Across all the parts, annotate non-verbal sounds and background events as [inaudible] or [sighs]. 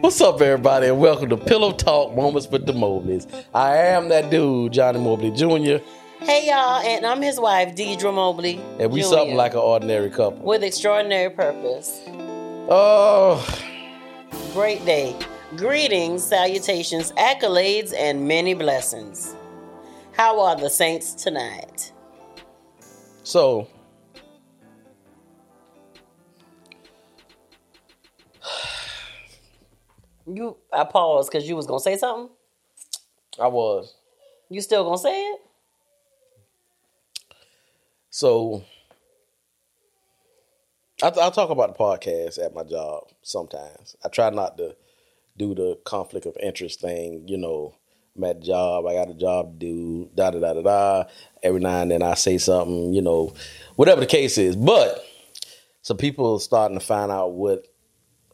What's up, everybody, and welcome to Pillow Talk Moments with the Mobleys. I am that dude, Johnny Mobley Jr., Hey y'all, and I'm his wife, Deidre Mobley. and we Jr., something like an ordinary couple. with extraordinary purpose. Oh, Great day. Greetings, salutations, accolades, and many blessings. How are the saints tonight? so You, I paused because you was gonna say something. I was. You still gonna say it? So I, I talk about the podcast at my job sometimes. I try not to do the conflict of interest thing. You know, I'm at the job. I got a job to do. Da da da da da. Every now and then I say something. You know, whatever the case is. But some people are starting to find out what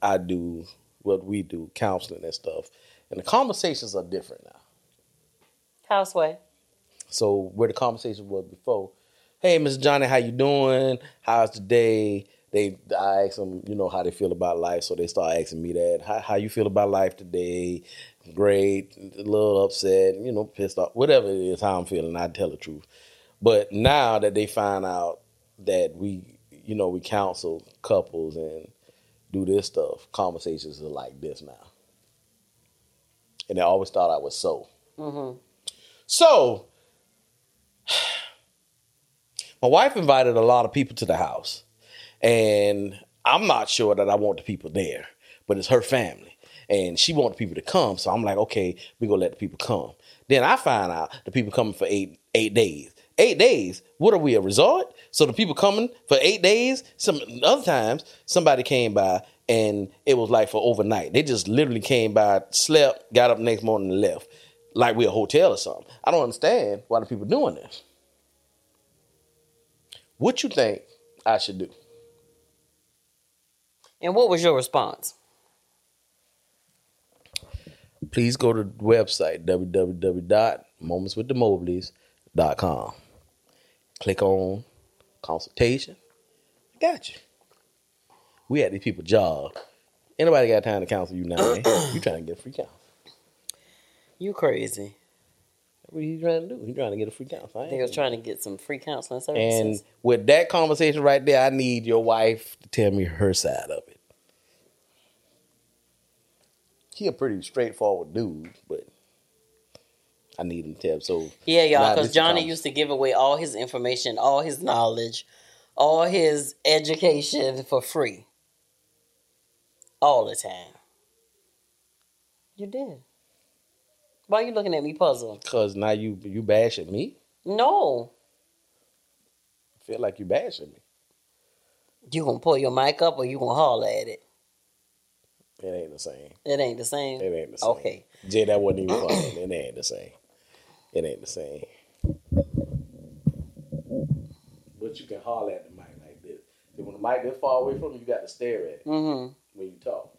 I do, what we do, counseling and stuff, and the conversations are different now. Houseway. So where the conversation was before, hey, Mr. Johnny, how you doing? How's the day? They I asked them, you know, how they feel about life. So they start asking me that. How how you feel about life today? Great, a little upset, you know, pissed off, whatever it is, how I'm feeling, I tell the truth. But now that they find out that we, you know, we counsel couples and do this stuff, conversations are like this now. And they always thought I was so. Mm-hmm. So, [sighs] my wife invited a lot of people to the house, and I'm not sure that I want the people there, but it's her family, and she want the people to come. So I'm like, okay, we're gonna let the people come. Then I find out the people coming for eight eight days. Eight days. What are we a resort? So the people coming for eight days. Some other times somebody came by and it was like for overnight. They just literally came by, slept, got up next morning and left, like we a hotel or something. I don't understand why the people doing this. What you think I should do? And what was your response? Please go to the website www.momentswiththemobleys.com. Click on consultation. Got you. We at these people job. Anybody got time to counsel you now? you trying to get a free counsel. You crazy. What are you trying to do? He trying to get a free counsel. I They was trying to get some free counseling services. And with that conversation right there, I need your wife to tell me her side of it. He a pretty straightforward dude, but I need him to tell. So Yeah, y'all, because Johnny used to give away all his information, all his knowledge, all his education for free. All the time. You did. Why are you looking at me puzzled? Cause now you you bashing me. No. I feel like you bashing me. You gonna pull your mic up or you gonna holler at it? It ain't the same. It ain't the same. It ain't the same. Okay. Jay, that wasn't even funny. It ain't the same. It ain't the same. But you can holler at the mic like this. See, when the mic this far away from you, you got to stare at it Mm-hmm. when you talk.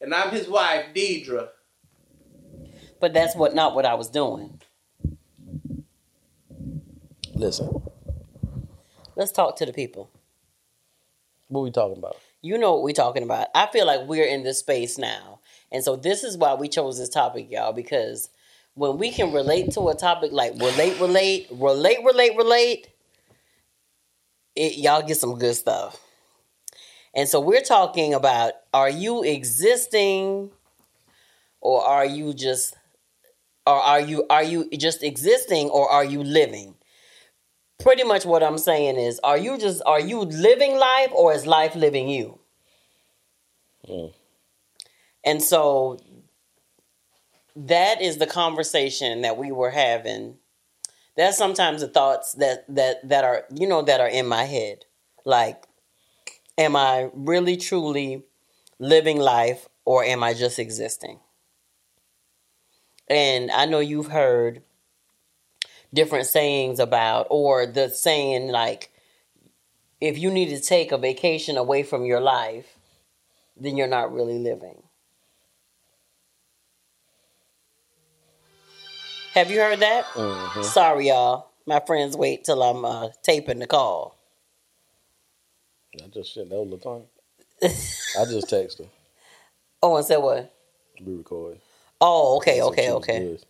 And I'm his wife, Deidre. But that's what not what I was doing. Listen, Let's talk to the people. what we talking about? You know what we're talking about. I feel like we're in this space now. And so this is why we chose this topic, y'all, because when we can relate to a topic like relate, relate, relate, relate, relate, it, y'all get some good stuff. And so we're talking about are you existing or are you just or are you are you just existing or are you living? Pretty much what I'm saying is are you just are you living life or is life living you? Mm. And so that is the conversation that we were having. That's sometimes the thoughts that that that are you know that are in my head. Like am I really truly living life or am I just existing? And I know you've heard different sayings about or the saying like if you need to take a vacation away from your life, then you're not really living. Have you heard that? Mhm. Sorry, y'all. My friends wait till I'm uh, taping the call. I just shit that was Latanya. I just texted her. [laughs] Oh, and said what? We recording. Oh, okay, okay, okay, good.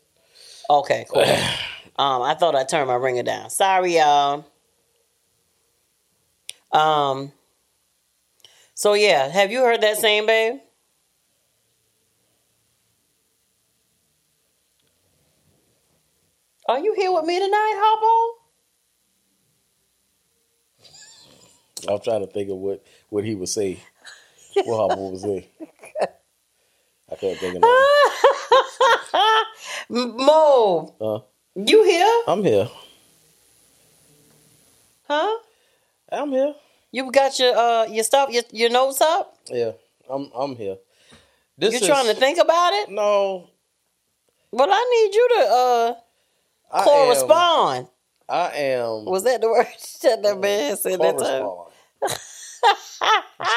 okay, cool. [sighs] um, I thought I turned my ringer down. Sorry, y'all. Um. So yeah, have you heard that same babe? Are you here with me tonight, Hoppo? I'm trying to think of what, what he would say. What Hopper would say. I can't think of nothing. [laughs] Mo, Huh? you here? I'm here. Huh? I'm here. You got your uh your stuff your your notes up? Yeah, I'm I'm here. This You is, trying to think about it? No, Well, I need you to uh I correspond. Am, I am Was that the word [laughs] that that man said that time?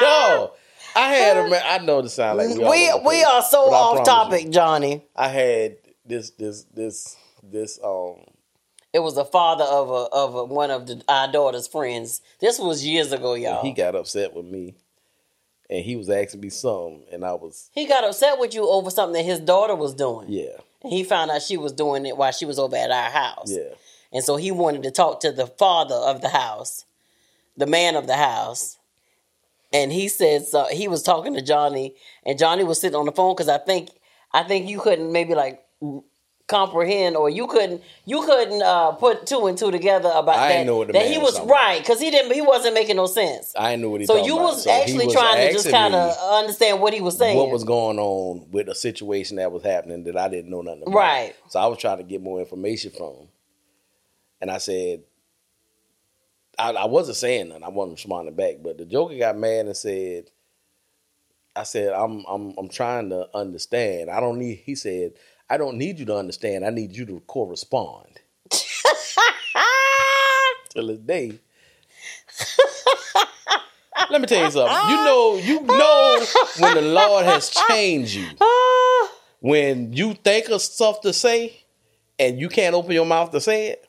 Yo, I had a man. I know the sound like we We place, are so off topic, you, Johnny. I had this this this this um It was the father of a of a, one of the, our daughter's friends. This was years ago, y'all. he He, got upset with me, and he was asking me something, and I was He got upset with you over something that his daughter was doing. yeah And he found out she was doing it while she was over at our house. yeah And so he wanted to talk to the father of the house, the man of the house. And he said so he was talking to Johnny, and Johnny was sitting on the phone because I think I think you couldn't maybe like comprehend or you couldn't you couldn't uh, put two and two together about I that. didn't know what the that he was right because he didn't he wasn't making no sense. I didn't know what he. So you about. was So actually was trying to just kind of understand what he was saying. what was going on with a situation that was happening that I didn't know nothing about. Right. So I was trying to get more information from him, and I said. I, I wasn't saying nothing. I wasn't responding back, but the Joker got mad and said, "I said I'm I'm I'm trying to understand. I don't need." He said, "I don't need you to understand. I need you to correspond." [laughs] Till this day. Let me tell you something. You know, you know when the Lord has changed you. [laughs] When you think of stuff to say and you can't open your mouth to say it.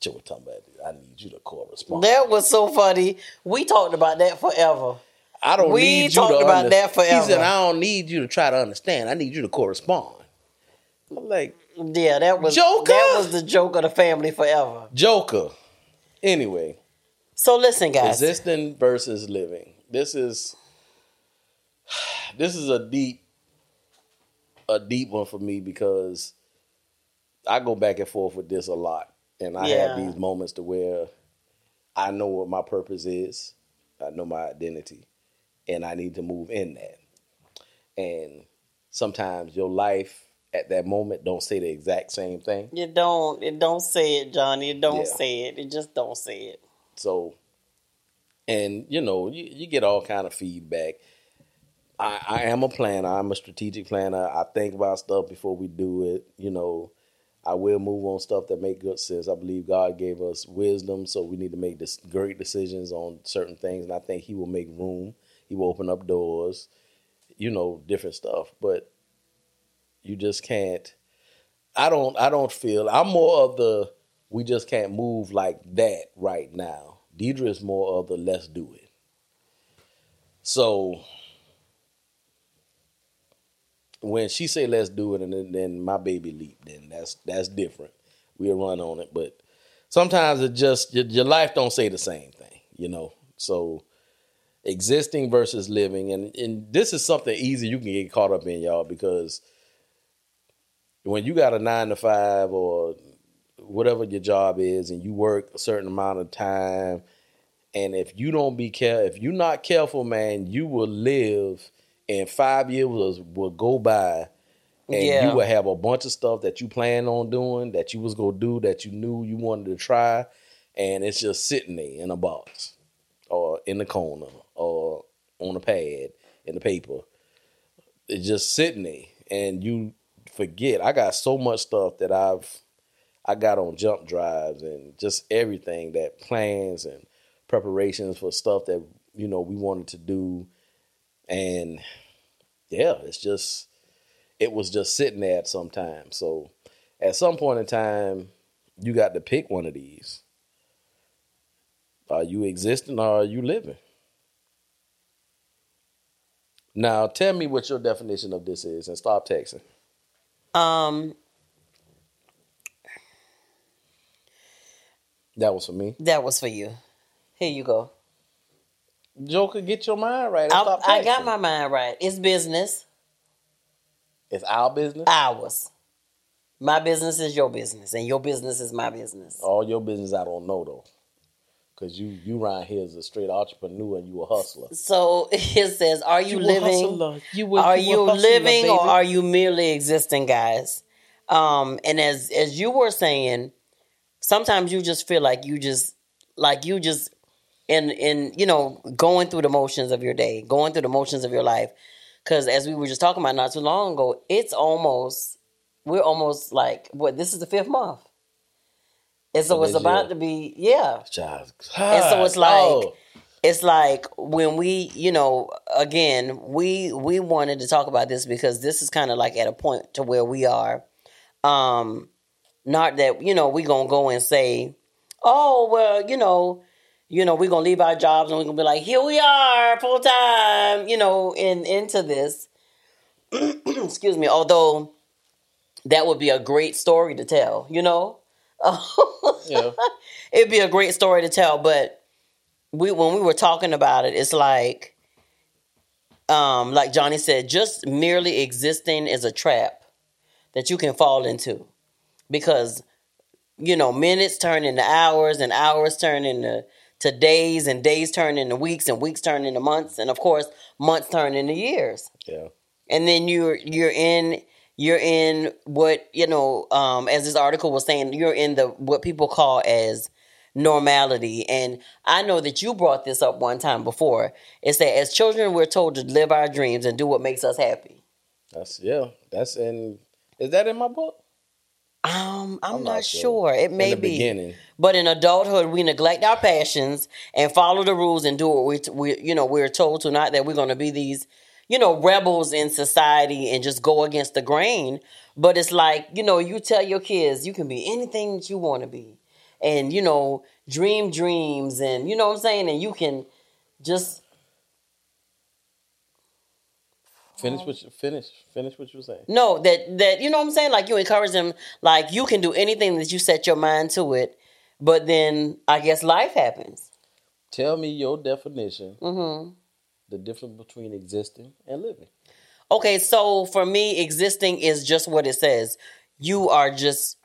Joe talking about I need you to correspond. that was so funny. We talked about that forever. I don't we need you talked to about under- that forever. He said, I don't need you to try to understand. I need you to correspond. I'm like, Yeah, that was Joker? that was the joke of the family forever. Joker. Anyway, So listen, guys. existing versus living. This is this is a deep a deep one for me because I go back and forth with this a lot. And I Yeah. have these moments to where I know what my purpose is. I know my identity. And I need to move in that. And sometimes your life at that moment don't say the exact same thing. You don't it don't say it, Johnny. It don't Yeah. say it. It just don't say it. So, and you know, you, you get all kind of feedback. I, I am a planner. I'm a strategic planner. I think about stuff before we do it. You know, I will move on stuff that make good sense. I believe God gave us wisdom, so we need to make this great decisions on certain things, and I think He will make room. He will open up doors. You know, different stuff, but you just can't. I don't. I don't feel. I'm more of the. We just can't move like that right now. Deidre is more of the let's do it. So when she say let's do it, and then, then my baby leap, then that's that's different. We'll run on it, but sometimes it just your, your life don't say the same thing, you know. So existing versus living, and and this is something easy you can get caught up in, y'all, because when you got a nine to five or whatever your job is, and you work a certain amount of time, and if you don't be care, if you're not careful, man, you will live, and five years will, go by, and Yeah. you will have a bunch of stuff that you plan on doing that you was gonna do that you knew you wanted to try, and it's just sitting there in a box, or in the corner, or on a pad in the paper. It's just sitting there, and you forget. I got so much stuff that I've I got on jump drives and just everything that plans and preparations for stuff that you know we wanted to do, and yeah, it's just it was just sitting there at some time. So at some point in time, you got to pick one of these. Are you existing or are you living? Now tell me what your definition of this is and stop texting. Um, That was for me. that was for you. Here you go. Joker, get your mind right. and I, stop I got my mind right. It's business. It's our business. Ours. My business is your business, and your business is my business. All your business I don't know though. Cause you you around here as a straight entrepreneur and you a hustler. So [laughs] it says, "Are you, You living? You a- are you you hustler, living, or are you merely existing, guys?" Um, and as as you were saying, sometimes you just feel like you just like you just in in you know going through the motions of your day, going through the motions of your life. Because as we were just talking about not too long ago, it's almost we're almost like what this is the fifth month, and so it's about year. to be yeah. Child. And so it's like oh. it's like when we, you know, again, we we wanted to talk about this because this is kind of like at a point to where we are. Um not that, you know, we going to go and say, "Oh, well, you know, you know, we're going to leave our jobs and we're going to be like, "Here we are, full time," you know, in into this. [clears throat] Excuse me, although that would be a great story to tell, you know? Yeah. [laughs] it'd be a great story to tell but we when we were talking about it it's like um like johnny said just merely existing is a trap that you can fall into because you know minutes turn into hours and hours turn into to days and days turn into weeks and weeks turn into months and of course months turn into years Yeah. and then you're you're in you're in what you know um as this article was saying you're in the what people call as normality and i know that you brought this up one time before it's that as children we're told to live our dreams and do what makes us happy That's yeah. That's in is that in my book? um i'm, I'm not, not sure. sure. it may in the be beginning. but in adulthood we neglect our passions and follow the rules and do what we, we you know we're told to not that we're going to be these you know rebels in society and just go against the grain but it's like you know you tell your kids you can be anything that you want to be and you know dream dreams and you know what i'm saying and you can just Finish what you finish. Finish what you were saying. No, that that you know what i'm saying like you encourage them like you can do anything that you set your mind to it but then i guess life happens Tell me your definition. hmm The difference between existing and living. Okay, so for me, existing is just what it says. You are just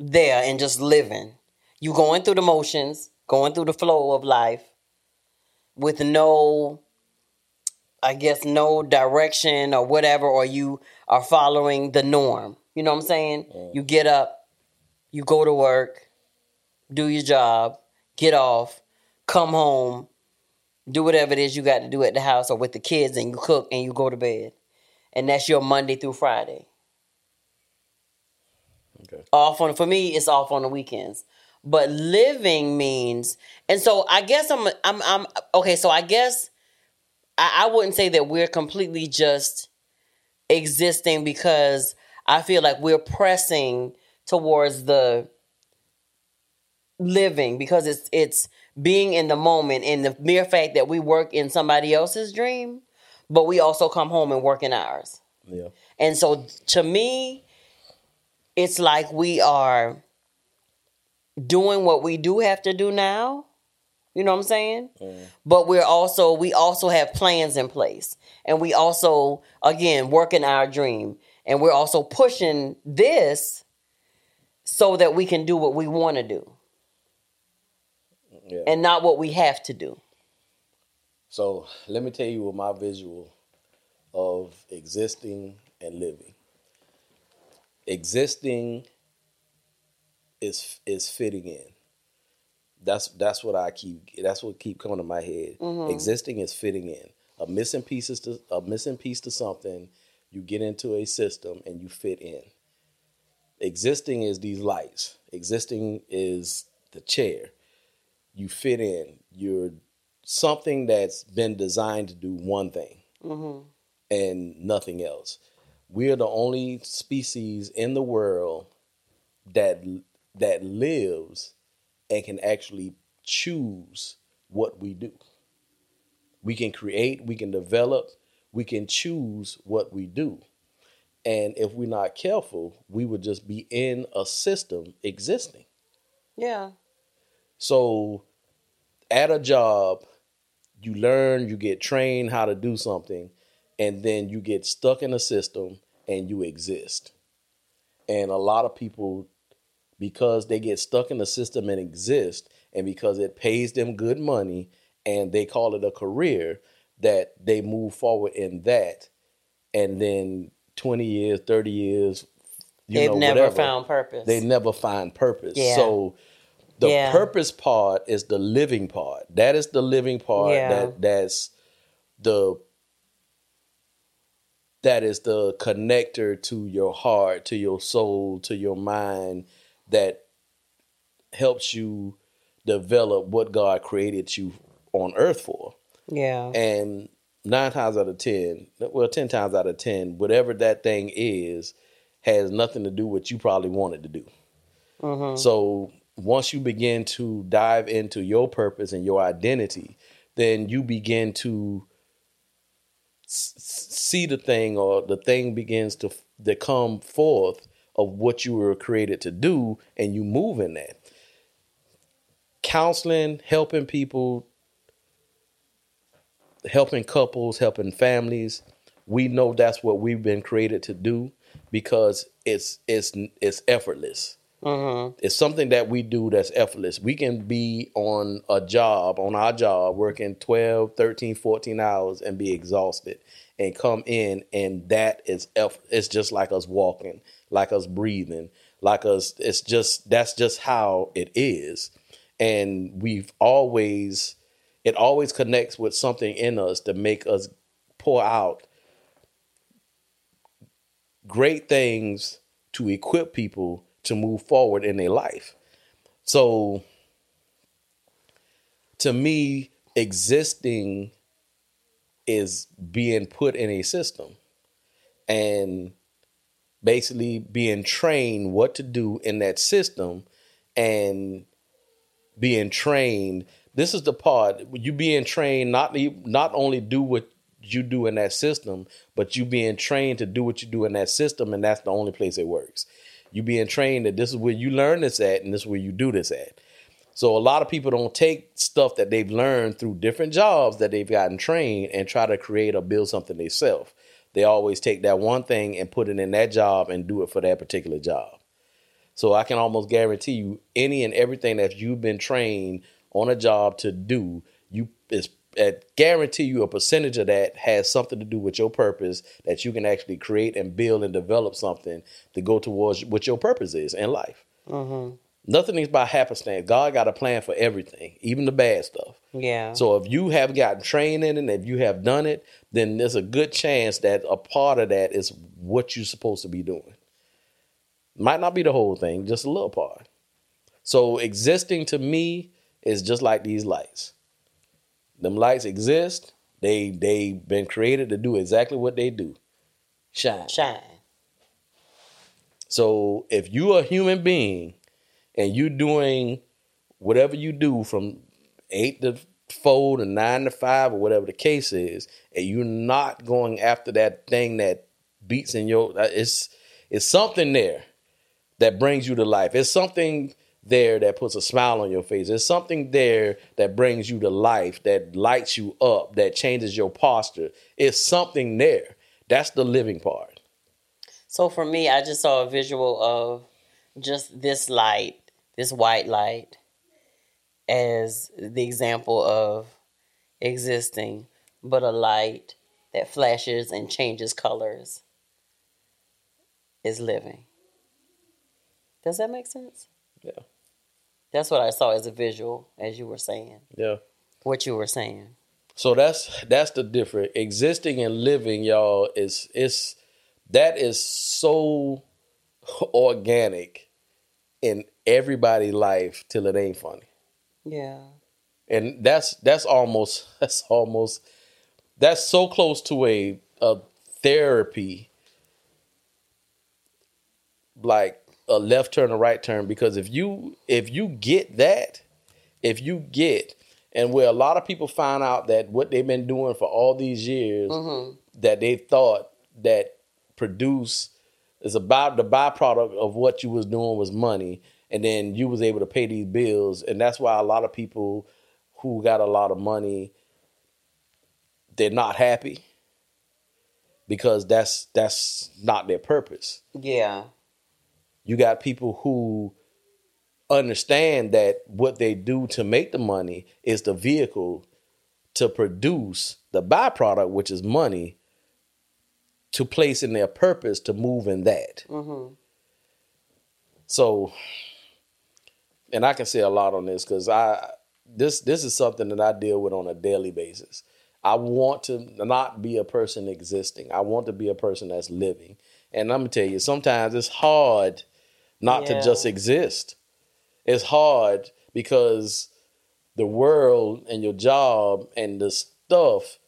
there and just living. You going through the motions, going through the flow of life with no, I guess, no direction or whatever, or you are following the norm. You know what I'm saying? You get up, you go to work, do your job, get off, come home, do whatever it is you got to do at the house or with the kids and you cook and you go to bed. And that's your Monday through Friday. Okay. Off on for me it's off on the weekends. But living means and so I guess I'm I'm I'm okay, so I guess I, I wouldn't say that we're completely just existing because I feel like we're pressing towards the living because it's it's being in the moment and the mere fact that we work in somebody else's dream, but we also come home and work in ours. Yeah. And so to me, it's like we are doing what we do have to do now. You know what I'm saying? Mm. But we're also we also have plans in place. And we also again working our dream. And we're also pushing this so that we can do what we want to do Yeah. and not what we have to do. So let me tell you what my visual of existing and living. Existing is is fitting in. That's that's what I keep. That's what keep coming to my head. Mm-hmm. Existing is fitting in. A missing piece is to, a missing piece to something. You get into a system and you fit in. Existing is these lights. Existing is the chair. You fit in. You're something that's been designed to do one thing mm-hmm. and nothing else. We're the only species in the world that that lives and can actually choose what we do. We can create, we can develop, we can choose what we do. And if we're not careful, we would just be in a system existing. Yeah. So at a job, you learn, you get trained how to do something, and then you get stuck in a system and you exist. And a lot of people, because they get stuck in the system and exist, and because it pays them good money and they call it a career, that they move forward in that. And then 20 years, 30 years, you They've know, never whatever, found purpose. they never find purpose. Yeah. So the Yeah. purpose part is the living part. That is the living part. Yeah. That that's the that is the connector to your heart, to your soul, to your mind that helps you develop what God created you on earth for. yeah. And nine times out of ten, well, ten times out of ten, whatever that thing is, has nothing to do with what you probably wanted to do. Mm-hmm. So once you begin to dive into your purpose and your identity, then you begin to s- see the thing, or the thing begins to f- to come forth of what you were created to do, and you move in that. Counseling, helping people, helping couples, helping families. We know that's what we've been created to do because it's it's it's effortless. Mm-hmm. It's something that we do that's effortless. We can be on a job, on our job, working 12, 13, 14 hours and be exhausted and come in and that is eff- it's just like us walking, like us breathing, like us it's just that's just how it is. And we've always it always connects with something in us to make us pour out great things to equip people to move forward in their life. So to me, existing is being put in a system and basically being trained what to do in that system and being trained this is the part you being trained not not only do what you do in that system but you being trained to do what you do in that system and that's the only place it works you being trained that this is where you learn this at and this is where you do this at so a lot of people don't take stuff that they've learned through different jobs that they've gotten trained and try to create or build something themselves. They always take that one thing and put it in that job and do it for that particular job. So I can almost guarantee you any and everything that you've been trained on a job to do, you is I guarantee you a percentage of that has something to do with your purpose that you can actually create and build and develop something to go towards what your purpose is in life. Mm-hmm. Nothing is by happenstance. God got a plan for everything, even the bad stuff. Yeah. So if you have gotten training and if you have done it, then there's a good chance that a part of that is what you're supposed to be doing. Might not be the whole thing, just a little part. So existing to me is just like these lights. Them lights exist. They they been created to do exactly what they do. Shine. Shine. So if you're a human being and you doing whatever you do from eight to four to nine to five or whatever the case is, and you're not going after that thing that beats in your it's it's something there that brings you to life. It's something there that puts a smile on your face. There's something there that brings you to life, that lights you up, that changes your posture. It's something there. That's the living part. So for me, I just saw a visual of just this light, this white light, as the example of existing, but a light that flashes and changes colors is living. Does that make sense? Yeah. That's what I saw as a visual, as you were saying, Yeah. what you were saying. So that's that's the difference. Existing and living, y'all, is it's that is so organic in everybody's life till it ain't funny. Yeah. And that's that's almost [laughs] that's almost that's so close to a a therapy like a left turn or right turn because if you if you get that if you get And where a lot of people find out that what they've been doing for all these years mm-hmm. that they thought that produce is about the byproduct of what you was doing was money and then you was able to pay these bills and that's why a lot of people who got a lot of money they're not happy because that's that's not their purpose Yeah. You got people who understand that what they do to make the money is the vehicle to produce the byproduct, which is money, to place in their purpose to move in that. Mm-hmm. So, and I can say a lot on this because I this this is something that I deal with on a daily basis. I want to not be a person existing. I want to be a person that's living. And I'm gonna tell you, sometimes it's hard not Yeah. to just exist. It's hard because the world and your job and the stuff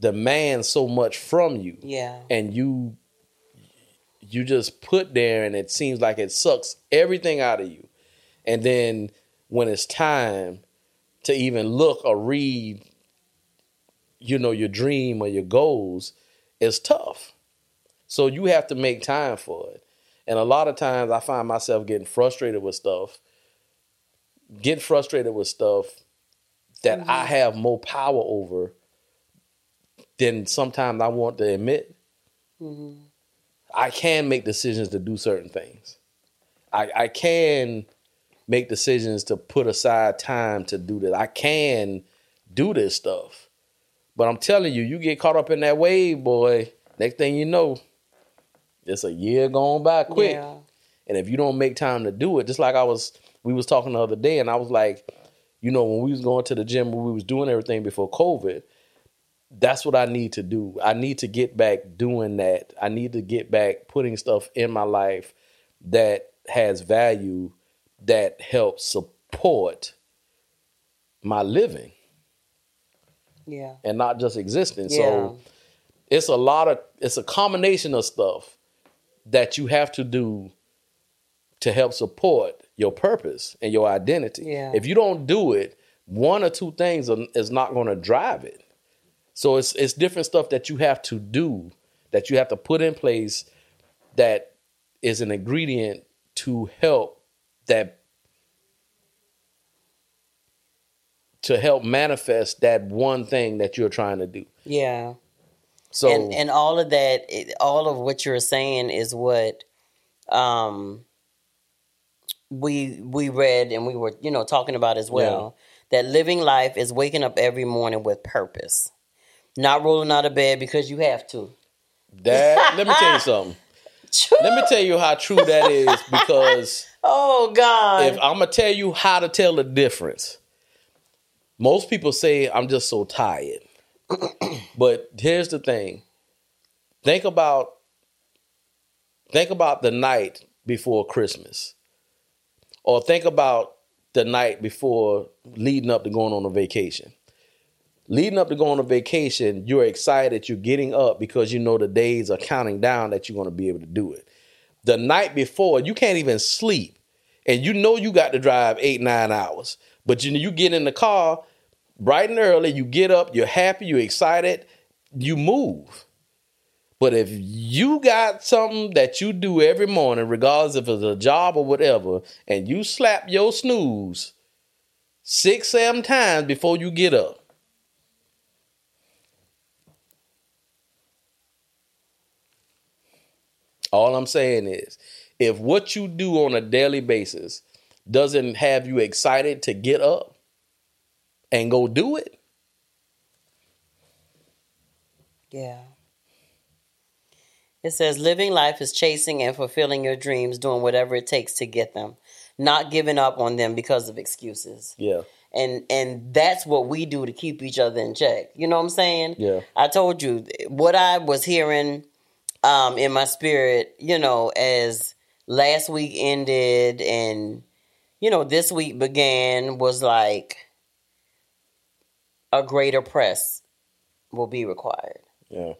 demands so much from you Yeah. and you you just put there and it seems like it sucks everything out of you and then when it's time to even look or read you know your dream or your goals it's tough so you have to make time for it and a lot of times i find myself getting frustrated with stuff getting frustrated with stuff that i mm-hmm. have more power over than sometimes i want to admit mm-hmm. I can make decisions to do certain things. I, I can make decisions to put aside time to do that. I can do this stuff. But I'm telling you, you get caught up in that wave, boy. Next thing you know, it's a year going by quick. Yeah. And if you don't make time to do it, just like I was, we was talking the other day, and I was like, you know, when we was going to the gym, when we was doing everything before COVID, that's what I need to do. I need to get back doing that. I need to get back putting stuff in my life that has value that helps support my living Yeah. and not just existing. Yeah. So it's a lot of it's a combination of stuff that you have to do to help support your purpose and your identity. Yeah. If you don't do it, one or two things are, is not going to drive it. So it's it's different stuff that you have to do that you have to put in place that is an ingredient to help that to help manifest that one thing that you're trying to do. Yeah. So and and all of that all of what you're saying is what um we we read and we were you know talking about as well that living life is waking up every morning with purpose not rolling out of bed because you have to that let me tell you something. [laughs] Let me tell you how true that is because [laughs] oh god if I'm gonna tell you how to tell the difference. Most people say I'm just so tired. [clears throat] but here's the thing. Think about think about the night before Christmas. Or think about the night before leading up to going on a vacation. Leading up to going on a vacation, you're excited, you're getting up because you know the days are counting down that you're going to be able to do it. The night before, you can't even sleep and you know you got to drive eight nine hours but you you get in the car bright and early you get up you're happy you're excited you move. But if you got something that you do every morning regardless if it's a job or whatever and you slap your snooze six seven times before you get up All I'm saying is, if what you do on a daily basis doesn't have you excited to get up and go do it, yeah it says living life is chasing and fulfilling your dreams doing whatever it takes to get them not giving up on them because of excuses yeah, and and that's what we do to keep each other in check. You know what I'm saying? Yeah. I told you what I was hearing um in my spirit, you know, as last week ended and you know this week began was like a greater press will be required. yeah,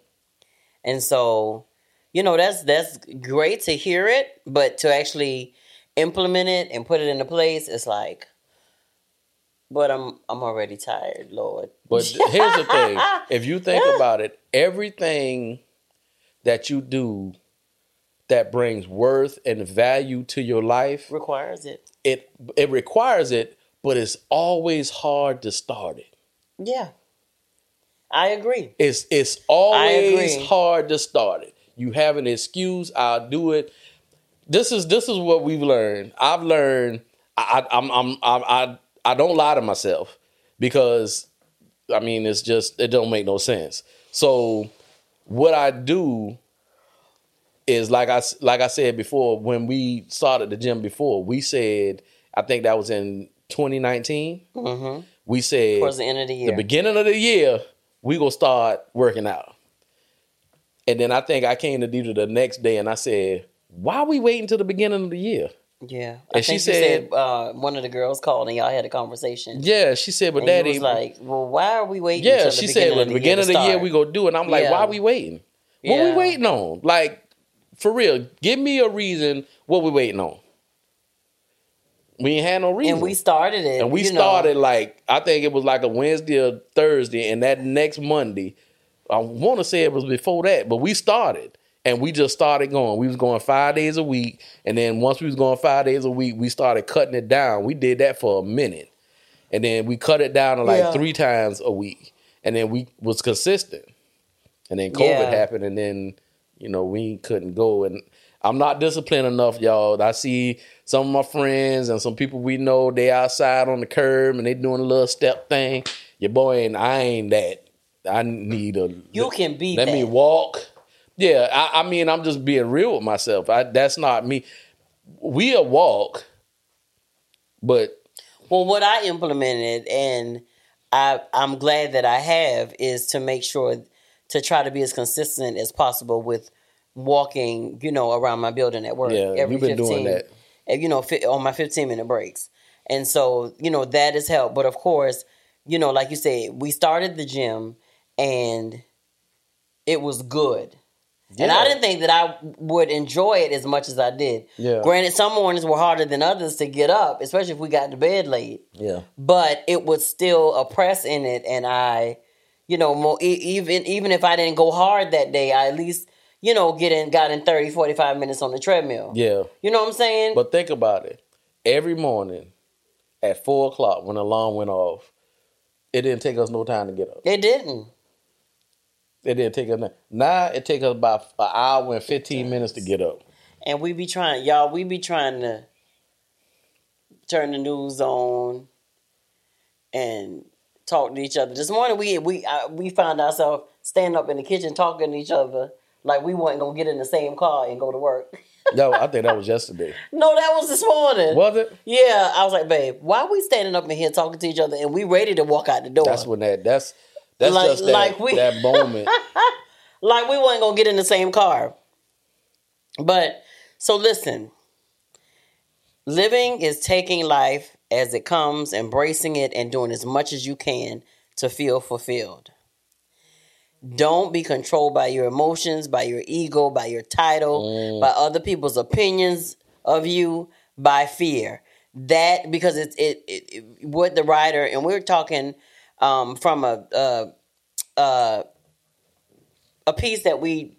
And so, you know, that's that's great to hear it, but to actually implement it and put it into place, it's like But I'm I'm already tired, Lord. But here's the thing: if you think [laughs] about it, everything that you do that brings worth and value to your life requires it. It it requires it, but it's always hard to start it. Yeah. I agree. It's it's always hard to start it. You have an excuse, I'll do it. This is this is what we've learned. I've learned I, I'm I'm I'm I I don't lie to myself because I mean it's just it don't make no sense. So what I do is like I like I said before when we started the gym before we said I think that was in 2019. Mm-hmm. We said towards the end of the year, the beginning of the year, we gonna start working out. And then I think I came to Deidre the next day and I said, "Why are we waiting till the beginning of the year?" Yeah, I and she said, said uh, one of the girls called and y'all had a conversation. Yeah, she said, "But and Daddy was like, well, why are we waiting?" Yeah, she said, "Well, the beginning of the year we go do it." And I'm like, yeah. "Why are we waiting? What yeah. we waiting on? Like, for real, give me a reason. What we waiting on?" We ain't had no reason. And we started it. And we started know. like I think it was like a Wednesday or Thursday, and that next Monday, I want to say it was before that, but we started and we just started going. We was going five days a week, and then once we was going five days a week, we started cutting it down. We did that for a minute, and then we cut it down to like yeah. three times a week, and then we was consistent. And then COVID yeah. happened, and then you know we couldn't go. And I'm not disciplined enough, y'all. I see some of my friends and some people we know they outside on the curb and they doing a little step thing. Your boy and I ain't that. I need a. You can be. Let that. me walk yeah, I, I mean, I'm just being real with myself. I, that's not me. We a walk, but well, what I implemented, and I I'm glad that I have, is to make sure to try to be as consistent as possible with walking. You know, around my building at work. Yeah, every you've been 15, doing that. Eh, you know, on my 15 minute breaks, and so you know that has helped. But of course, you know, like you said, we started the gym, and it was good yeah. And I didn't think that I would enjoy it as much as I did. Yeah. Granted, some mornings were harder than others to get up, especially if we got to bed late. Yeah. But it was still a press in it, and I, you know, more, even even if I didn't go hard that day, I at least you know get in got in 30, 45 minutes on the treadmill. Yeah. You know what I'm saying? But think about it. Every morning at four o'clock when the alarm went off, it didn't take us no time to get up. It didn't. It didn't take us now. It take us about an hour and fifteen minutes to get up. And we be trying, y'all. We be trying to turn the news on and talk to each other. This morning we we uh, we found ourselves standing up in the kitchen talking to each other like we weren't gonna get in the same car and go to work. [laughs] no, I think that was yesterday. no, that was this morning. Was it? Yeah, I was like, babe, why are we standing up in here talking to each other and we ready to walk out the door? That's when that that's that's like, just that, like we, that moment. [laughs] like we weren't gonna get in the same car. But so listen. Living is taking life as it comes, embracing it, and doing as much as you can to feel fulfilled. Don't be controlled by your emotions, by your ego, by your title, mm. by other people's opinions of you, by fear. That because it's it, it, it what the writer and we're talking um, from a, a, piece that we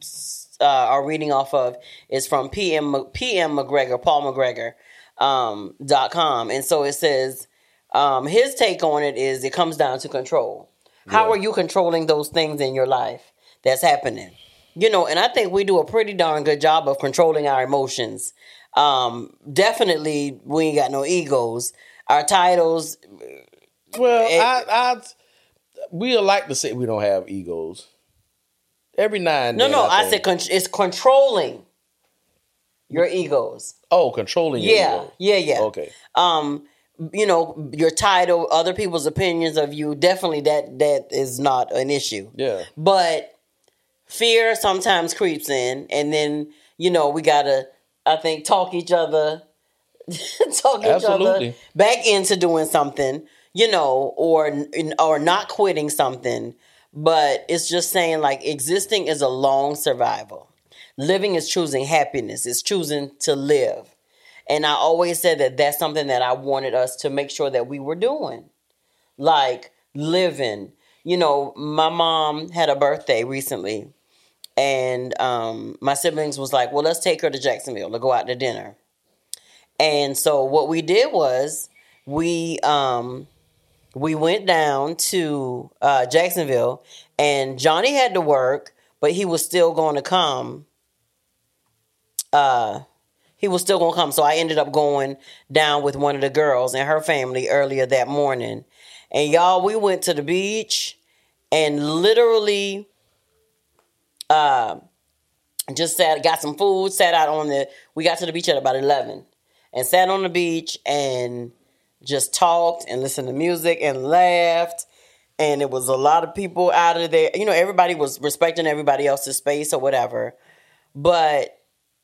uh, are reading off of is from PM PM McGregor Paul McGregor um, dot com, and so it says um, his take on it is it comes down to control. How are you controlling those things in your life that's happening? You know, and I think we do a pretty darn good job of controlling our emotions. Um, definitely, we ain't got no egos. Our titles, well, it, I, I we like to say we don't have egos. Every nine. no, then. No, no, I, I said con- it's controlling your egos. Oh, controlling yeah, ego. Yeah, yeah. Okay. Um, you know, your title, other people's opinions of you, definitely that that is not an issue. Yeah. But fear sometimes creeps in and then, you know, we gotta I think talk each other [laughs] talk Absolutely. each other back into doing something you know, or or not quitting something, but it's just saying like existing is a long survival. Living is choosing happiness. It's choosing to live. And I always said that that's something that I wanted us to make sure that we were doing. like living. You know, my mom had a birthday recently, and um, my siblings was like, "Well, let's take her to Jacksonville to go out to dinner." And so what we did was we um, we went down to uh, Jacksonville, and Johnny had to work, but he was still going to come. Uh, he was still to come, so I ended up going down with one of the girls and her family earlier that morning. And y'all, we went to the beach and literally uh, just sat, got some food, sat out on the. We got to the beach at about eleven, and sat on the beach and just talked and listened to music and laughed. And it was a lot of people out of there. You know, everybody was respecting everybody else's space or whatever. But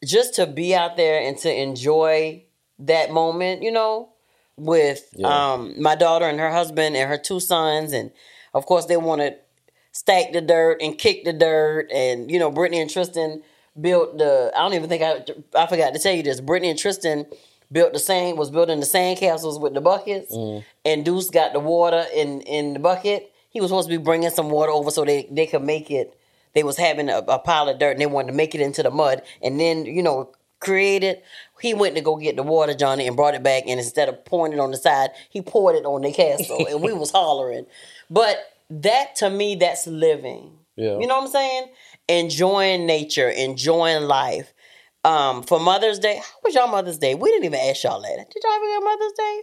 just to be out there and to enjoy that moment, you know, with Yeah. um, my daughter and her husband and her two sons. And of course, they want to stack the dirt and kick the dirt. And, you know, Brittany and Tristan built the, I don't even think I, I forgot to tell you this. Brittany and Tristan built the sand, was building the sand castles with the buckets. And Deuce got the water in, in the bucket. He was supposed to be bringing some water over so they, they could make it. They was having a, a pile of dirt and they wanted to make it into the mud and then, you know, create it. He went to go get the water, Johnny, and brought it back. And instead of pouring it on the side, he poured it on the castle. and we [laughs] was hollering. But that to me, that's living. Yeah. You know what I'm saying? Enjoying nature, enjoying life. Um, for Mother's Day, how was y'all Mother's Day? We didn't even ask y'all that. Did y'all have a Mother's Day?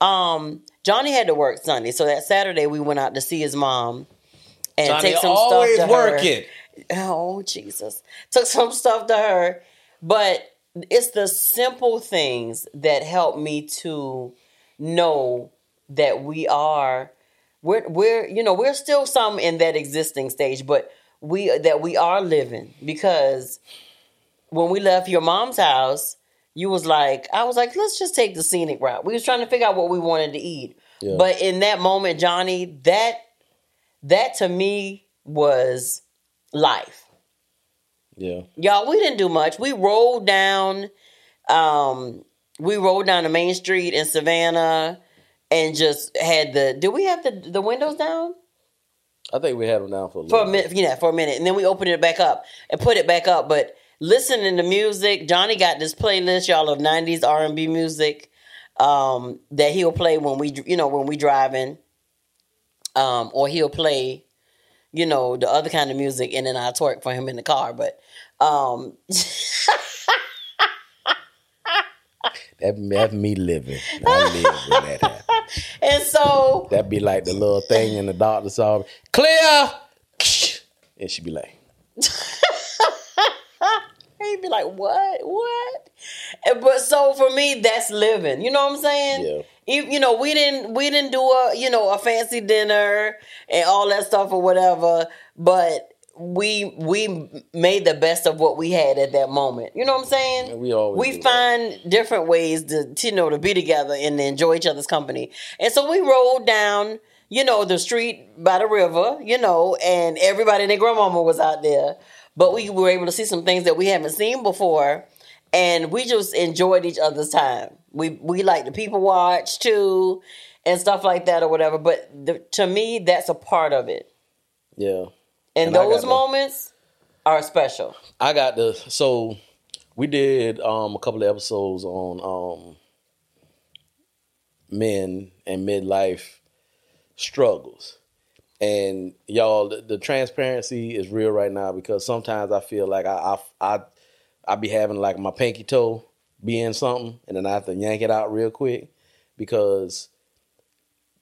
Um, Johnny had to work Sunday, so that Saturday we went out to see his mom and Johnny take some always stuff to her. Oh Jesus! Took some stuff to her, but it's the simple things that help me to know that we are we're we're you know we're still some in that existing stage, but we that we are living because when we left your mom's house, you was like, I was like, let's just take the scenic route. We was trying to figure out what we wanted to eat, Yeah. but in that moment, Johnny, that that to me was life. Yeah. y'all we didn't do much. We rolled down um we rolled down the main street in savannah and just had the did we have the the windows down? I think we had them down for a for a little minute yeah for a minute. And then we opened it back up and put it back up. But listening to music johnny got this playlist y'all of 90s r&b music um that he'll play when we you know when we driving um or he'll play you know the other kind of music and then i twerk for him in the car but um [laughs] That, that's me living. I live when that happens. [laughs] and so That'd be like the little thing in the doctor's office. Clear! [laughs] And she'd be like, he'd be like, "What? What?" But so for me, that's living. You know what I'm saying? Yeah. You, you know, we didn't we didn't do a you know a fancy dinner and all that stuff or whatever, but we we made the best of what we had at that moment. You know what I'm saying? And we always we do that. find different ways to, to you know to be together and to enjoy each other's company. And so we rolled down, you know, the street by the river, you know, and everybody and their grandmama was out there. But we were able to see some things that we haven't seen before, and we just enjoyed each other's time. We we like the people watch too, and stuff like that or whatever. But the, to me, that's a part of it, yeah. and, And those the- moments are special. I got the so we did um a couple of episodes on um men and midlife struggles. And y'all the, the transparency is real right now because sometimes I feel like I I I I be having like my pinky toe being something and then I have to yank it out real quick because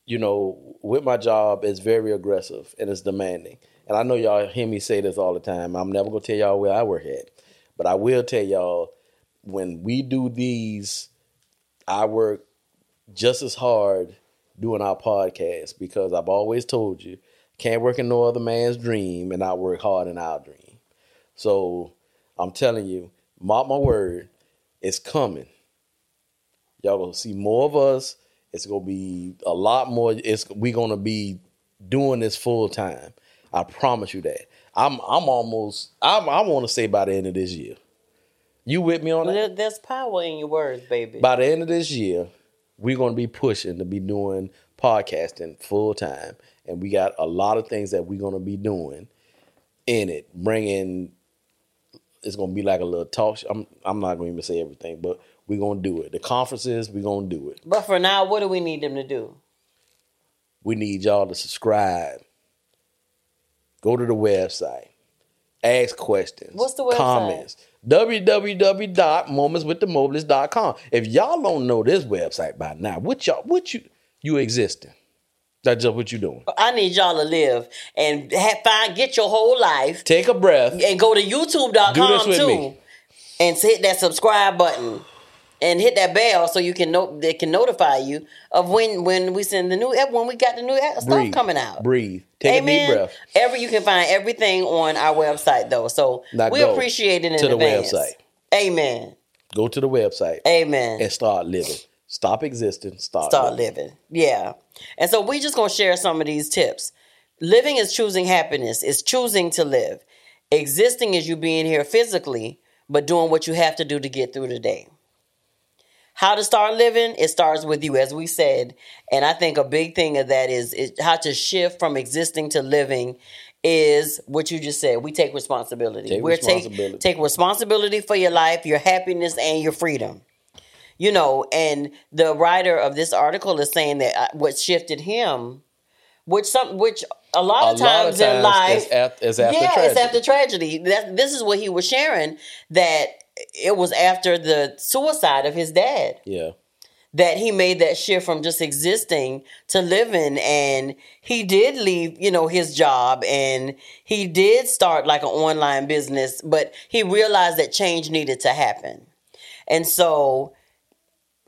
you know, with my job, it's very aggressive and it's demanding. And I know y'all hear me say this all the time. I'm never gonna tell y'all where I work at, but I will tell y'all when we do these, I work just as hard doing our podcast because I've always told you can't work in no other man's dream and not work hard in our dream. So I'm telling you, mark my word, it's coming. Y'all gonna see more of us. It's gonna be a lot more. It's we gonna be doing this full time. I promise you that. I'm I'm almost. I'm, I want to say by the end of this year. You with me on that? There's power in your words, baby. By the end of this year, we're gonna be pushing to be doing podcasting full time, and we got a lot of things that we're gonna be doing in it. Bringing it's gonna be like a little talk. Show. I'm I'm not gonna even say everything, but we're gonna do it. The conferences, we're gonna do it. But for now, what do we need them to do? We need y'all to subscribe. Go to the website. Ask questions. What's the website? Comments. www.momentswiththemobleys.com. If y'all don't know this website by now, what y'all what you you existing? That's just what you're doing. I need y'all to live and have, find get your whole life Take a breath. and go to Do this youtube.com with too me. and hit that subscribe button and hit that bell so you can know they can notify you of when when we send the new when we got the new stuff Breathe. coming out. Breathe. Take a deep breath. Every you can find everything on our website though, so Now we appreciate it in to the advance. website. Amen. Go to the website Amen. and start living. Stop existing. Start, start living. living. Yeah. And so we just gonna share some of these tips. Living is choosing happiness, it's choosing to live. Existing is you being here physically, but doing what you have to do to get through the day. How to start living, it starts with you, as we said. And I think a big thing of that is, is how to shift from existing to living is what you just said. We take responsibility. Take We're take- responsibility. take responsibility for your life, your happiness, and your freedom you know and the writer of this article is saying that uh, what shifted him which some which a lot A of lot of times, in times life it's af- it's after yeah it's tragedy. after tragedy that, this is what he was sharing that it was after the suicide of his dad Yeah. that he made that shift from just existing to living and he did leave you know his job and he did start like an online business but he realized that change needed to happen and so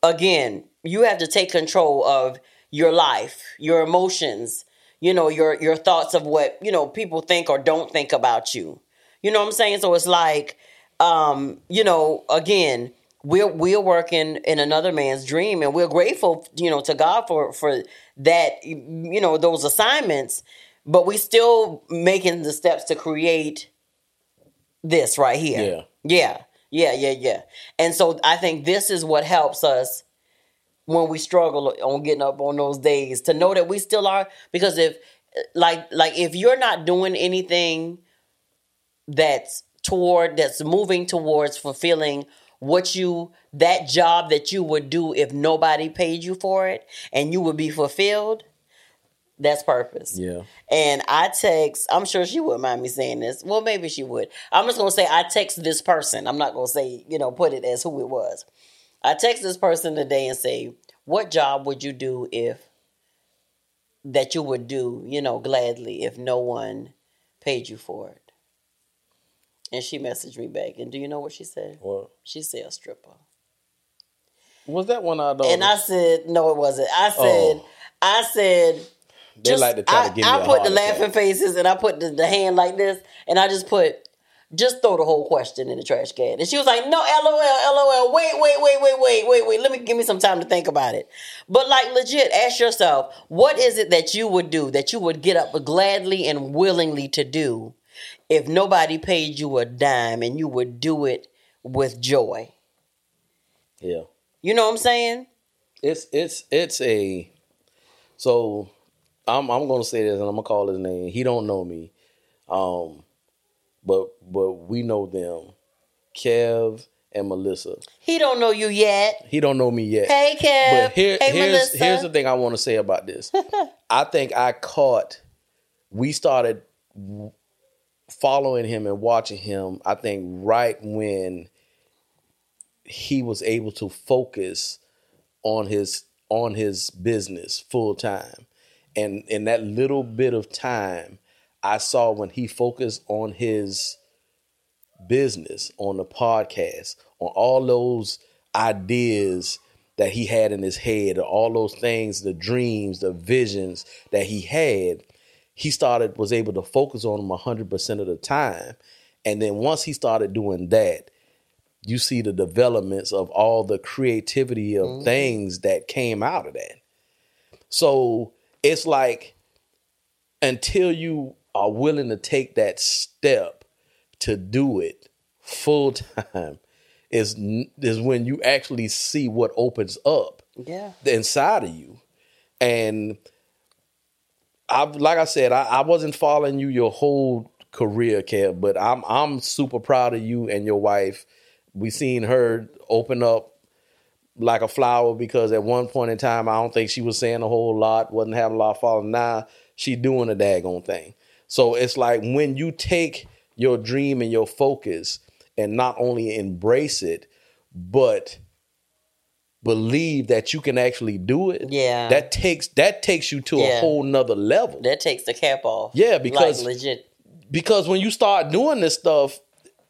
again you have to take control of your life your emotions you know your your thoughts of what you know people think or don't think about you. You know what i'm saying? So it's like um you know again we're we're working in another man's dream and we're grateful you know to god for for that you know those assignments but we still making the steps to create this right here. Yeah. Yeah yeah yeah yeah. and so i think this is what helps us when we struggle on getting up on those days to know that we still are because if like like if you're not doing anything that's toward that's moving towards fulfilling what you that job that you would do if nobody paid you for it and you would be fulfilled that's purpose Yeah. and I text, I'm sure she wouldn't mind me saying this. Well, maybe she would. I'm just going to say, I text this person. I'm not going to say, you know, put it as who it was. I text this person today and say, What job would you do if that you would do, you know, gladly if no one paid you for it? And she messaged me back. And do you know what she said? Well, She said, A stripper. was that one I do And I said, No, it wasn't. I said, Oh. I said, They like to try I, to give I a put the laughing attack. faces and I put the, the hand like this, and I just put, just throw the whole question in the trash can. And she was like, "No, lol, lol. Wait, wait, wait, wait, wait, wait, wait. Let me give me some time to think about it." But like, legit, ask yourself, what is it that you would do that you would get up gladly and willingly to do if nobody paid you a dime and you would do it with joy? Yeah. You know what I'm saying? It's it's it's a so I'm I'm gonna say this and I'm gonna call his name. He don't know me. Um but but we know them. Kev and Melissa. He don't know you yet. He don't know me yet. Hey, Kev. But here, hey, here's Melissa. here's the thing I want to say about this. [laughs] I think I caught. We started following him and watching him. I think right when he was able to focus on his on his business full time, and in that little bit of time, I saw when he focused on his business, on the podcast, on all those ideas that he had in his head, all those things, the dreams, the visions that he had, he started was able to focus on them 100% of the time. And then once he started doing that, you see the developments of all the creativity of mm-hmm. things that came out of that. So it's like until you are willing to take that step to do it full time [laughs] is is when you actually see what opens up yeah. inside of you And I like I said, I, I wasn't following you your whole career, Kev, but I'm I'm super proud of you and your wife. We seen her open up like a flower because at one point in time I don't think she was saying a whole lot, wasn't having a lot of following. Now she doing a daggone thing. So it's like when you take your dream and your focus and not only embrace it, but believe that you can actually do it. Yeah. That takes that takes you to a whole nother level. That takes the cap off. Yeah, because- like legit. because when you start doing this stuff,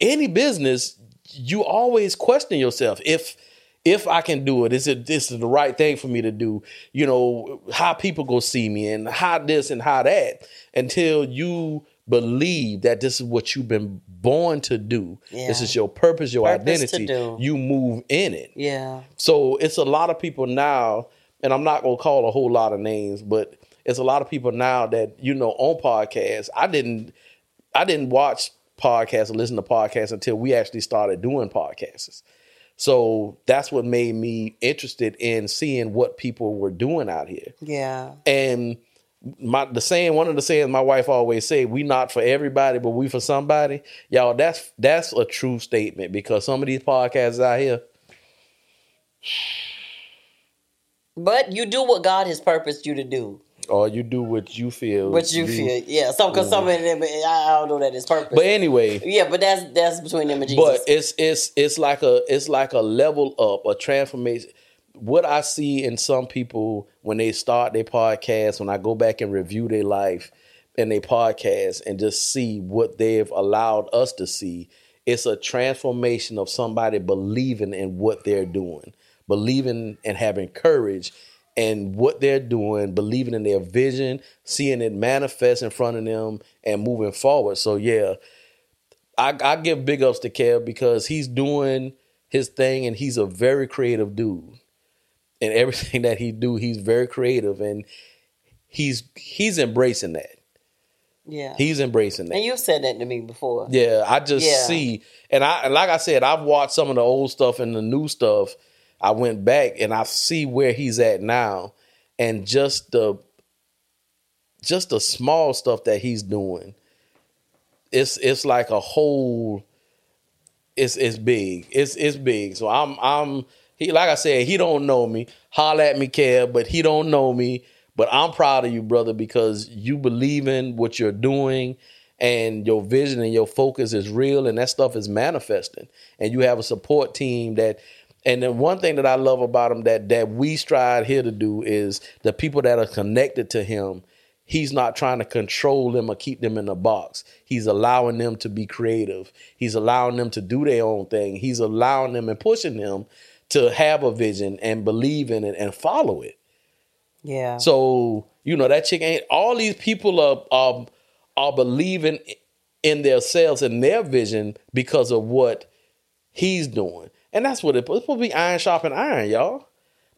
any business, you always question yourself if if I can do it, is it this is the right thing for me to do? You know, how people go see me and how this and how that until you believe that this is what you've been born to do. This is your purpose, your Purpose identity. You move in it. Yeah. So it's a lot of people now, and I'm not gonna call a whole lot of names, but it's a lot of people now that you know on podcasts. I didn't, I didn't watch podcasts or listen to podcasts until we actually started doing podcasts. So that's what made me interested in seeing what people were doing out here. Yeah. And my the saying, one of the sayings my wife always say, "We not for everybody, but we for somebody." Y'all, that's that's a true statement because some of these podcasts out here. But you do what God has purposed you to do. Or you do what you feel. What you feel. Yeah. Some because some mhm. of them I, I don't know that it's purpose. But anyway, yeah, but that's that's between them and Jesus. but it's it's it's like a it's like a level up, a transformation. What I see in some people when they start their podcast, when I go back and review their life and their podcast and just see what they've allowed us to see, it's a transformation of somebody believing in what they're doing, believing and having courage and what they're doing, believing in their vision, seeing it manifest in front of them, and moving forward. So yeah, I, I give big ups to Kev because he's doing his thing and he's a very creative dude. And [laughs] everything that he do, he's very creative and he's he's embracing that. yeah. He's embracing that. and you've said that to me before. Yeah, I just Yeah. see, and I and like I said, I've watched some of the old stuff and the new stuff. I went back and I see where he's at now, and just the just the small stuff that he's doing. It's it's like a whole. It's it's big. It's it's big. So I'm I'm he like I said he don't know me. Holla at me, Kev, but he don't know me. But I'm proud of you, brother, because you believe in what you're doing and your vision and your focus is real and that stuff is manifesting. And you have a support team that and then one thing that I love about him that that we strive here to do is the people that are connected to him, he's not trying to control them or keep them in a box. He's allowing them to be creative. He's allowing them to do their own thing. He's allowing them and pushing them to have a vision and believe in it and follow it. Yeah. So you know that chick ain't. All these people are are are believing in themselves and their vision because of what he's doing, and that's what it, it's supposed to be. Iron sharpen iron, y'all.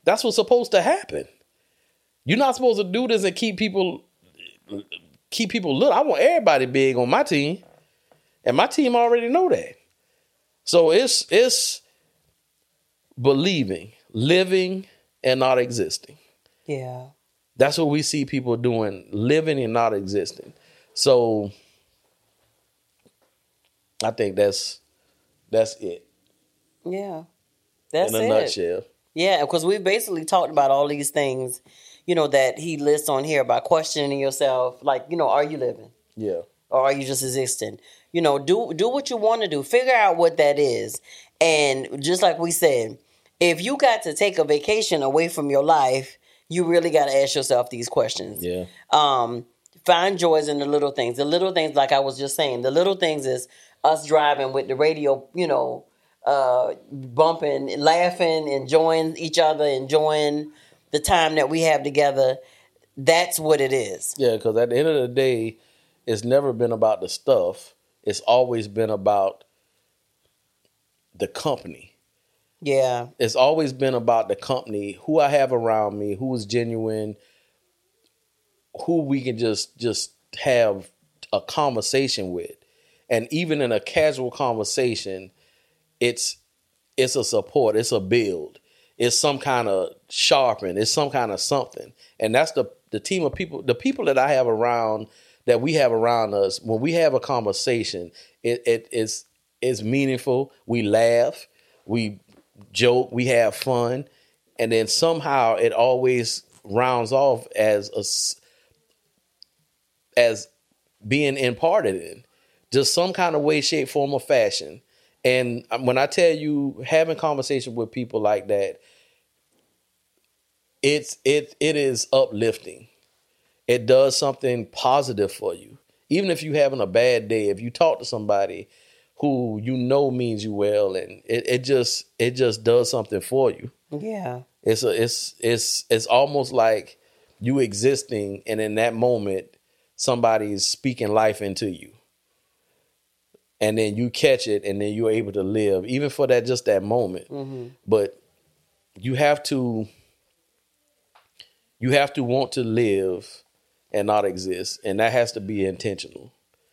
That's what's supposed to happen. You're not supposed to do this and keep people keep people little. I want everybody big on my team, and my team already know that. So it's it's believing, living, and not existing. yeah. That's what we see people doing, living and not existing. So I think that's that's it Yeah. That's in a it. nutshell. Yeah, because we've basically talked about all these things, you know, that he lists on here about questioning yourself. Like, you know, are you living? Yeah. or are you just existing? You know, do do what you want to do. Figure out what that is. And just like we said, if you got to take a vacation away from your life, you really got to ask yourself these questions. Yeah. Um, find joys in the little things. The little things, like I was just saying, the little things is us driving with the radio, you know, uh, bumping, laughing, enjoying each other, enjoying the time that we have together. That's what it is. Yeah, because at the end of the day, it's never been about the stuff. It's always been about the company. Yeah. It's always been about the company, who I have around me, who is genuine, who we can just just have a conversation with. And even in a casual conversation, it's it's a support, it's a build. it's some kind of sharpen, it's some kind of something. And that's the the team of people, the people that I have around that we have around us, when we have a conversation, it, it is it's meaningful. We laugh, we joke, we have fun, and then somehow it always rounds off as a as being imparted in just some kind of way, shape, form, or fashion. And um, when I tell you having conversation with people like that, it's it it is uplifting. It does something positive for you. Even if you're having a bad day, if you talk to somebody who you know means you well and it, it just it just does something for you. Yeah. It's a it's it's it's almost like you existing and in that moment somebody's speaking life into you. And then you catch it and then you're able to live, even for that just that moment. Mm-hmm. But you have to you have to want to live and not exist. And that has to be intentional.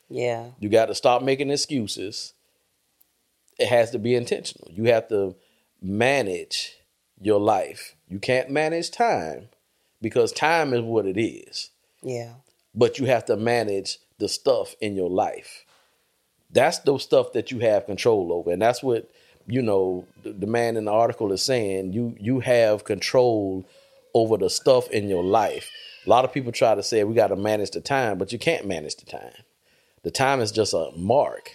Yeah. You got to stop making excuses. It has to be intentional. You have to manage your life. You can't manage time because time is what it is. Yeah. But you have to manage the stuff in your life. That's the stuff that you have control over. And that's what, you know, the, the man in the article is saying. You you have control over the stuff in your life. A lot of people try to say we got to manage the time, but you can't manage the time. The time is just a mark.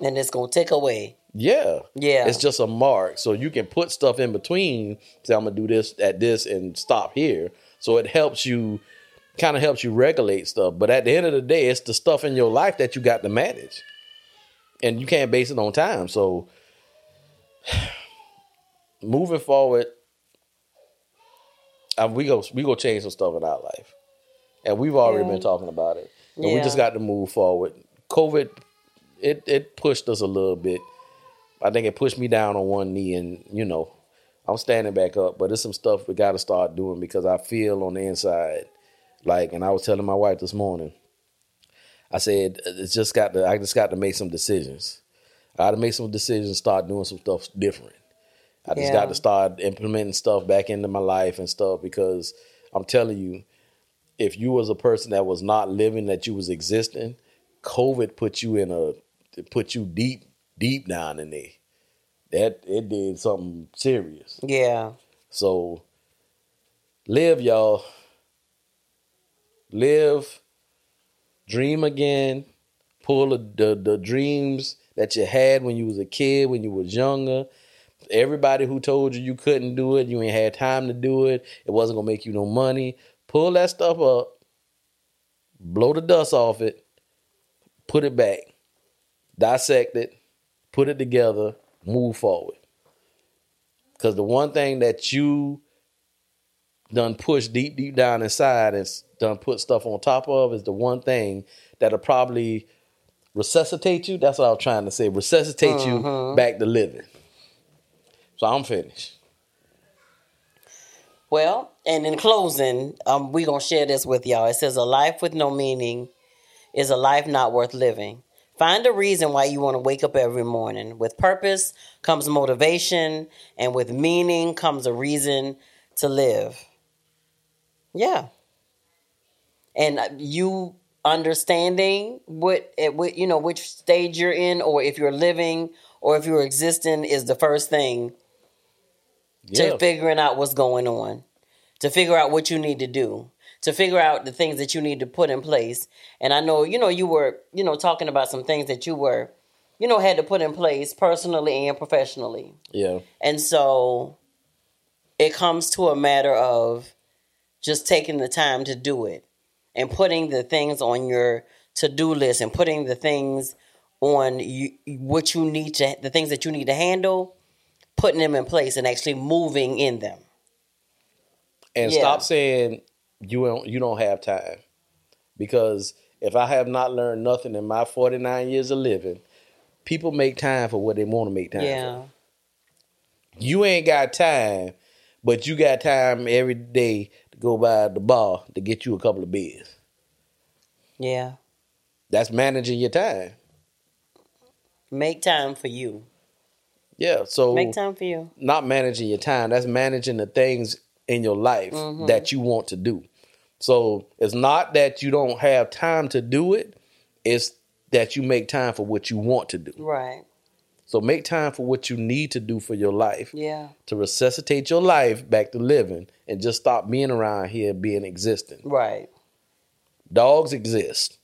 And it's gonna take away. Yeah. Yeah. It's just a mark. So you can put stuff in between, say I'm gonna do this at this and stop here. So it helps you kind of helps you regulate stuff. But at the end of the day, it's the stuff in your life that you got to manage. And you can't base it on time. So [sighs] moving forward, um, we go we go change some stuff in our life. And we've already Yeah. been talking about it. And we just got to move forward. COVID it it pushed us a little bit. I think it pushed me down on one knee and, you know, I'm standing back up, but there's some stuff we got to start doing because I feel on the inside like and I was telling my wife this morning. I said uh, it's just got to I just got to make some decisions. I got to make some decisions, start doing some stuff different. I just Yeah. got to start implementing stuff back into my life and stuff because I'm telling you, if you was a person that was not living, that you was existing, COVID put you in a it put you deep, deep down in there. That it did something serious. Yeah. So live, y'all. Live, dream again, pull the, the the dreams that you had when you was a kid, when you was younger. Everybody who told you you couldn't do it, you ain't had time to do it, it wasn't gonna make you no money. Pull that stuff up, blow the dust off it, put it back, dissect it, put it together, move forward. Because the one thing that you done push deep, deep down inside and done put stuff on top of is the one thing that'll probably resuscitate you. That's what I was trying to say. Resuscitate you back to living. So I'm finished. Well, and in closing, um, we're gonna share this with y'all. It says a life with no meaning is a life not worth living. Find a reason why you want to wake up every morning. With purpose comes motivation, and with meaning comes a reason to live. Yeah. And uh, you understanding what at what you know which stage you're in, or if you're living, or if you're existing, is the first thing Yeah. to figuring out what's going on, to figure out what you need to do, to figure out the things that you need to put in place. And I know, you know, you were, you know, talking about some things that you were, you know, had to put in place personally and professionally. Yeah. And so it comes to a matter of just taking the time to do it and putting the things on your to-do list and putting the things on you, what you need to the things that you need to handle putting them in place and actually moving in them. And Yeah. stop saying you don't you don't have time. Because if i have not learned nothing in my 49 years of living people make time for what they want to make time yeah. for. You ain't got time but you got time every day to go by the bar to get you a couple of beers yeah that's managing your time make time for you Yeah. So Make time for you. not managing your time. That's managing the things in your life Mm-hmm. that you want to do. So it's not that you don't have time to do it. It's that you make time for what you want to do. Right. So make time for what you need to do for your life Yeah. to resuscitate your life back to living and just stop being around here being existing. Right. Dogs exist.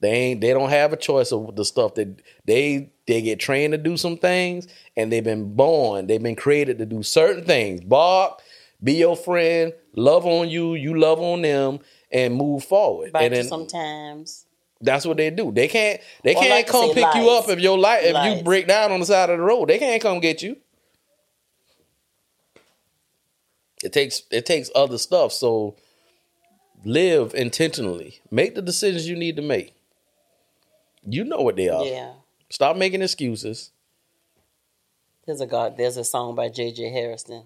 They ain't they don't have a choice of the stuff that they they get trained to do some things and they've been born, they've been created to do certain things. Bark, be your friend, love on you, you love on them, and move forward. Bite and then sometimes. That's what they do. They can't they can't like come pick you up if your life if Lies. you break down on the side of the road. They can't come get you. It takes it takes other stuff. So live intentionally. Make the decisions you need to make. You know what they are. Yeah. Stop making excuses. There's a God. There's a song by J.J. Harrison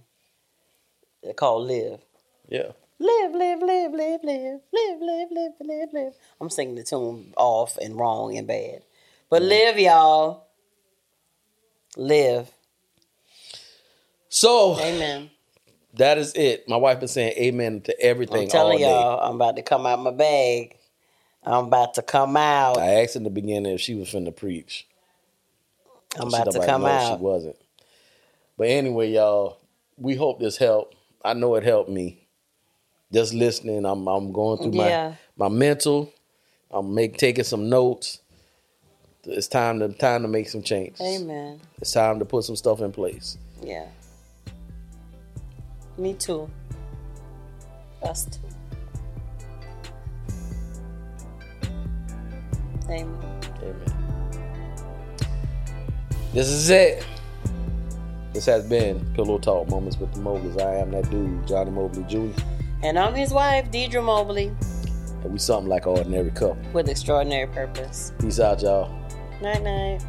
called "Live." Yeah. Live, live, live, live, live, live, live, live, live, live. I'm singing the tune off and wrong and bad, but mm. live, y'all. Live. So Amen. that is it. My wife been saying amen to everything I'm telling all y'all, I'm about to come out my bag. I'm about to come out. I asked in the beginning if she was finna preach. I'm about to come out. She wasn't. But anyway, y'all, we hope this helped. I know it helped me. Just listening, I'm I'm going through Yeah. my my mental. I'm make taking some notes. It's time to time to make some changes. Amen. It's time to put some stuff in place. Yeah. Me too. Us too. Amen. Amen. This is it. This has been Pillow Talk Moments with the Mobleys. I am that dude, Johnny Mobley Jr. And I'm his wife, Deidre Mobley, And we something like an ordinary couple. with extraordinary purpose. Peace out, y'all. Night night.